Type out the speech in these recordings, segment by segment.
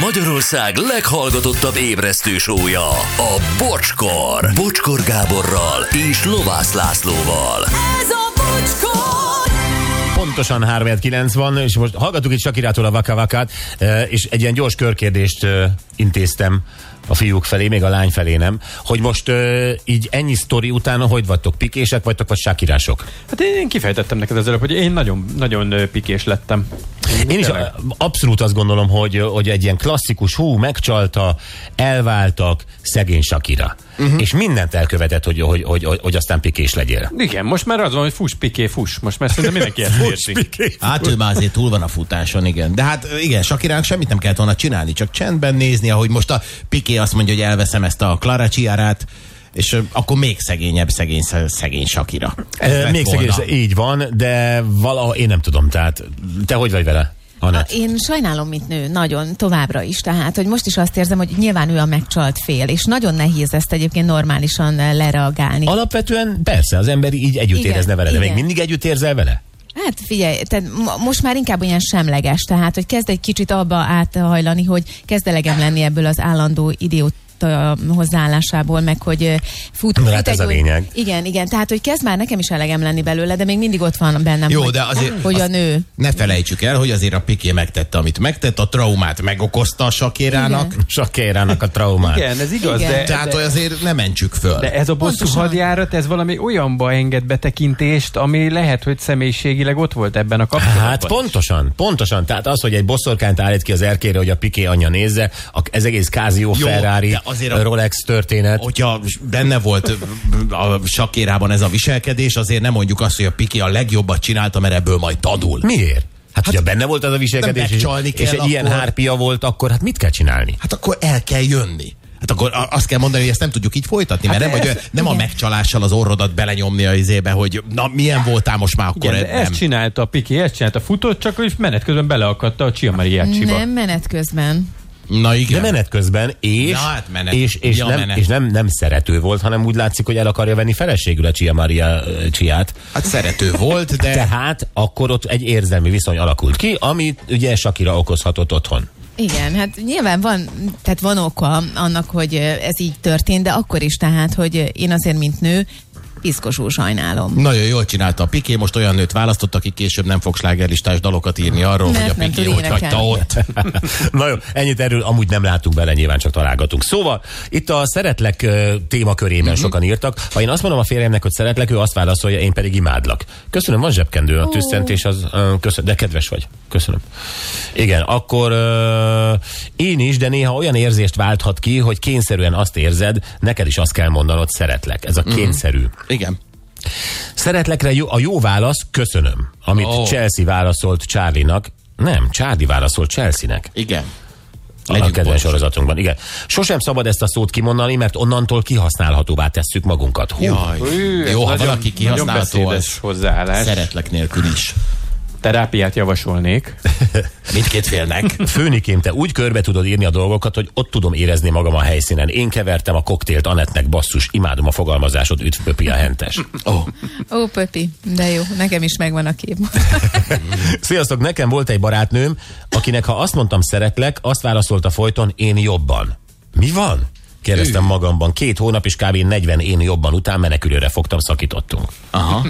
Magyarország leghallgatottabb ébresztő sója, a Bocskor. Bocskor Gáborral és Lovász Lászlóval. Ez a bocskor! Pontosan 3 van, és most hallgatuk itt Sakirától a vakavakát, és egy ilyen gyors körkérdést eh, intéztem a fiúk felé, még a lány felé nem, hogy most uh, így ennyi sztori után hogy vagytok? Pikések vagytok, vagy sakirások? Hát én kifejtettem neked ezzel, hogy én nagyon, nagyon ö, pikés lettem. Én is Tényleg. uh, abszolút azt gondolom, hogy, hogy egy ilyen klasszikus, hú, megcsalta, elváltak, szegény Sakira. Uh-huh. És mindent elkövetett, hogy, hogy, hogy, hogy, hogy aztán pikés legyél. Igen, most már az van, hogy fuss, piké, fuss. Most már szerintem mindenki ezt érti. Hát ő már azért túl van a futáson, igen. De hát igen, Sakirának semmit nem kellett volna csinálni, csak csendben nézni, ahogy most a Piqué azt mondja, hogy elveszem ezt a Clara Ciarát, és akkor még szegényebb szegény, szegény Sakira. Ez lett még volna. szegény, így van, de valahogy én nem tudom, tehát te hogy vagy vele? Anett? Én sajnálom, mint nő, nagyon, továbbra is. Tehát, hogy most is azt érzem, hogy nyilván ő a megcsalt fél, és nagyon nehéz ezt egyébként normálisan eh, lereagálni. Alapvetően persze, az ember így együtt Igen, érezne vele, de még igen. mindig együtt érzel vele? Hát figyelj, tehát mo- most már inkább olyan semleges, tehát, hogy kezd egy kicsit abba áthajlani, hogy kezd elegem lenni ebből az állandó idiót hozzáállásából, meg hogy fut, Na, fut hát ez egy a új- lényeg. Igen, igen, tehát hogy kezd már nekem is elegem lenni belőle, de még mindig ott van bennem, Jó, hogy, de azért hogy a nő. Ne felejtsük el, hogy azért a Piqué megtette, amit megtett, a traumát megokozta a Sakérának, Sakérának a traumát. Igen, ez igaz, Igen. de, tehát de, hogy azért ne mentsük föl. de ez a bosszú Pontosan. hadjárat, ez valami olyanba enged betekintést, ami lehet, hogy személyiségileg ott volt ebben a kapcsolatban. Hát pontosan, pontosan. Tehát az, hogy egy bosszorkányt állít ki az erkére, hogy a Piqué anyja nézze, a, ez egész Jó, Ferrari, de azért a- Rolex történet. Hogyha benne volt a Sakérában ez a viselkedés, azért nem mondjuk azt, hogy a Piqué a legjobbat csinálta, mert ebből majd tanul. Miért? Hát, hogyha benne volt az a viselkedés, és, megcsalni és kell egy ilyen hárpia volt, akkor hát mit kell csinálni? Hát akkor el kell jönni. Hát akkor azt kell mondani, hogy ezt nem tudjuk így folytatni, mert Hát nem, vagy, ez- olyan- nem a megcsalással az orrodat belenyomni a izébe, hogy na milyen voltál most már akkor Igen, ezt csinálta a Piké, ezt csinálta, futott, csak hogy menet közben beleakadta a Chia Mariacsiba. Nem menet közben. Na De igen. menet közben, és, Ja, hát menet. és, és, Ja, nem, menet. és nem, nem szerető volt, hanem úgy látszik, hogy el akarja venni feleségül a Chia Maria Csiát. Hát szerető volt, de Tehát akkor ott egy érzelmi viszony alakult ki, amit ugye Sakira okozhatott otthon. Igen, hát nyilván van, tehát van oka annak, hogy ez így történt, de akkor is tehát, hogy én azért, mint nő, piszkosul sajnálom. nagyon jól csinálta a Piqué, most olyan nőt választott, aki később nem fog slágerlistás dalokat írni arról, Mert hogy a tud hogy hagyta ott. Na jó, ennyit erről amúgy nem látunk bele, nyilván csak találgatunk. Szóval itt a szeretlek témakörében Mhm. uh-huh. sokan írtak. Ha én azt mondom a férjemnek, hogy szeretlek, ő azt válaszolja, én pedig imádlak. Köszönöm, van zsebkendő, a tüsszentés az, ö, köszön, de kedves vagy. Köszönöm. Igen, akkor ö, én is, de néha olyan érzést válthat ki, hogy kényszerűen azt érzed, neked is azt kell mondanod, szeretlek. Ez a Mhm. kényszerű. Igen. Szeretlekre jó, a jó válasz, köszönöm. Amit oh. Chelsea válaszolt Charlie-nak. Nem, Charlie válaszolt Chelsea-nek. Igen. a Legyünk kedvenc pontosak. sorozatunkban. Igen. Sosem szabad ezt a szót kimondani, mert onnantól kihasználhatóvá tesszük magunkat. Hú. Jaj. Hű, ez Jó, ha nagyon- valaki kihasználható, az hozzáállás. szeretlek nélkül is. Terápiát javasolnék. Mindkét félnek. Főnikém, te úgy körbe tudod írni a dolgokat, hogy ott tudom érezni magam a helyszínen. Én kevertem a koktélt Anettnek, basszus, imádom a fogalmazásod, üdv Pöpi a hentes. Oh. Ó, Pöpi, de jó, nekem is megvan a kép. Sziasztok, nekem volt egy barátnőm, akinek ha azt mondtam szeretlek, azt válaszolta folyton, én jobban. Mi van? Kérdeztem magamban. Két hónap és kb. 40 én jobban után menekülőre fogtam, szakítottunk. Aha.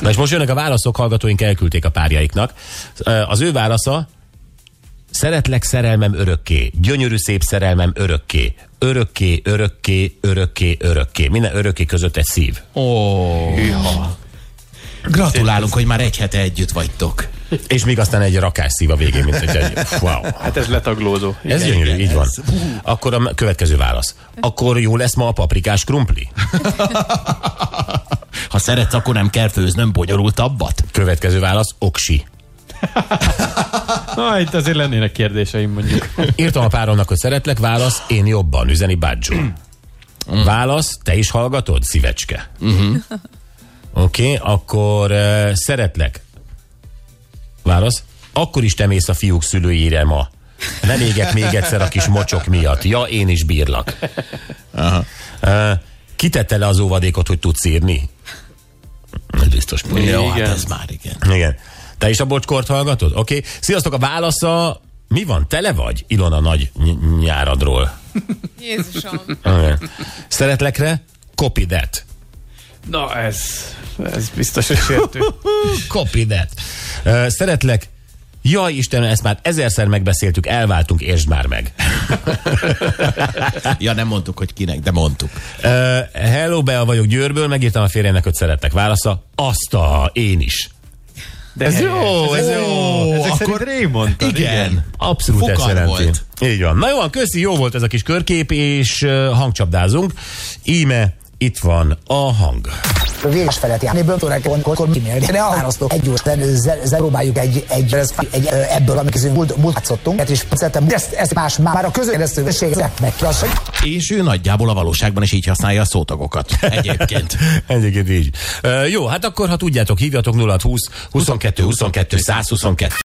Na és most jönnek a válaszok, hallgatóink elküldték a párjaiknak. Az ő válasza, szeretlek szerelmem örökké, gyönyörű szép szerelmem örökké, örökké, örökké, örökké, örökké. Minden örökké között egy szív. Ó. Gratulálunk, hogy már egy hete együtt vagytok. És még aztán egy rakás szív a végén, mint hogy egy, wow. Hát ez letaglózó. Ez Igen, gyönyörű, igen, így van. ez- Akkor a következő válasz. Akkor jó lesz ma a paprikás krumpli? Ha szeretsz, akkor nem kell főznöm bonyolultabbat. Következő válasz, oksi. Na, itt azért lennének kérdéseim mondjuk. Írtam a páromnak, hogy szeretlek, válasz, én jobban, üzeni Badzsó. Válasz, te is hallgatod, szívecske. Oké, okay, akkor uh, szeretlek. Válasz, akkor is te mész a fiúk szülőjére ma. Nem égek még egyszer a kis mocsok miatt. Ja, én is bírlak. Uh, kitette le az óvadékot, hogy tudsz írni? Ez biztos poén. Jó, hát ez már igen. Igen. Te is a bocskort hallgatod? Oké. Okay. Sziasztok, a válasza Mi van, tele vagy Ilona nagy ny- nyáradról? Jézusom. Szeretlekre? Copy that. Na, ez, ez biztos, hogy sértő. Copy that. Szeretlek? Jaj, Istenem, ezt már ezerszer megbeszéltük, elváltunk, értsd már meg. Ja, nem mondtuk, hogy kinek, de mondtuk. Uh, hello, Bea vagyok Győrből, megírtam a férjemnek, hogy szeretlek. Válasza, azt a, én is. De Ez jó, ez jó. Ezek akkor- szerint Ray mondtad, Igen. Abszolút ezt Fokan jelenti. volt. Így van. Na jó, köszi, jó volt ez a kis körkép, és uh, hangcsapdázunk. Íme, itt van a hang. véges felett járni, böntőnek akkor kimélni. De a választók egy gyors, próbáljuk egy, egy, egy, egy, ebből, amit múlt, múlt játszottunk, és szerintem ezt, ezt más, már a közönkeresztőség meg És ő nagyjából a valóságban is így használja a szótagokat. Egyébként. Egyébként így. Uh, jó, hát akkor, ha tudjátok, hívjatok 0620 22 22 122.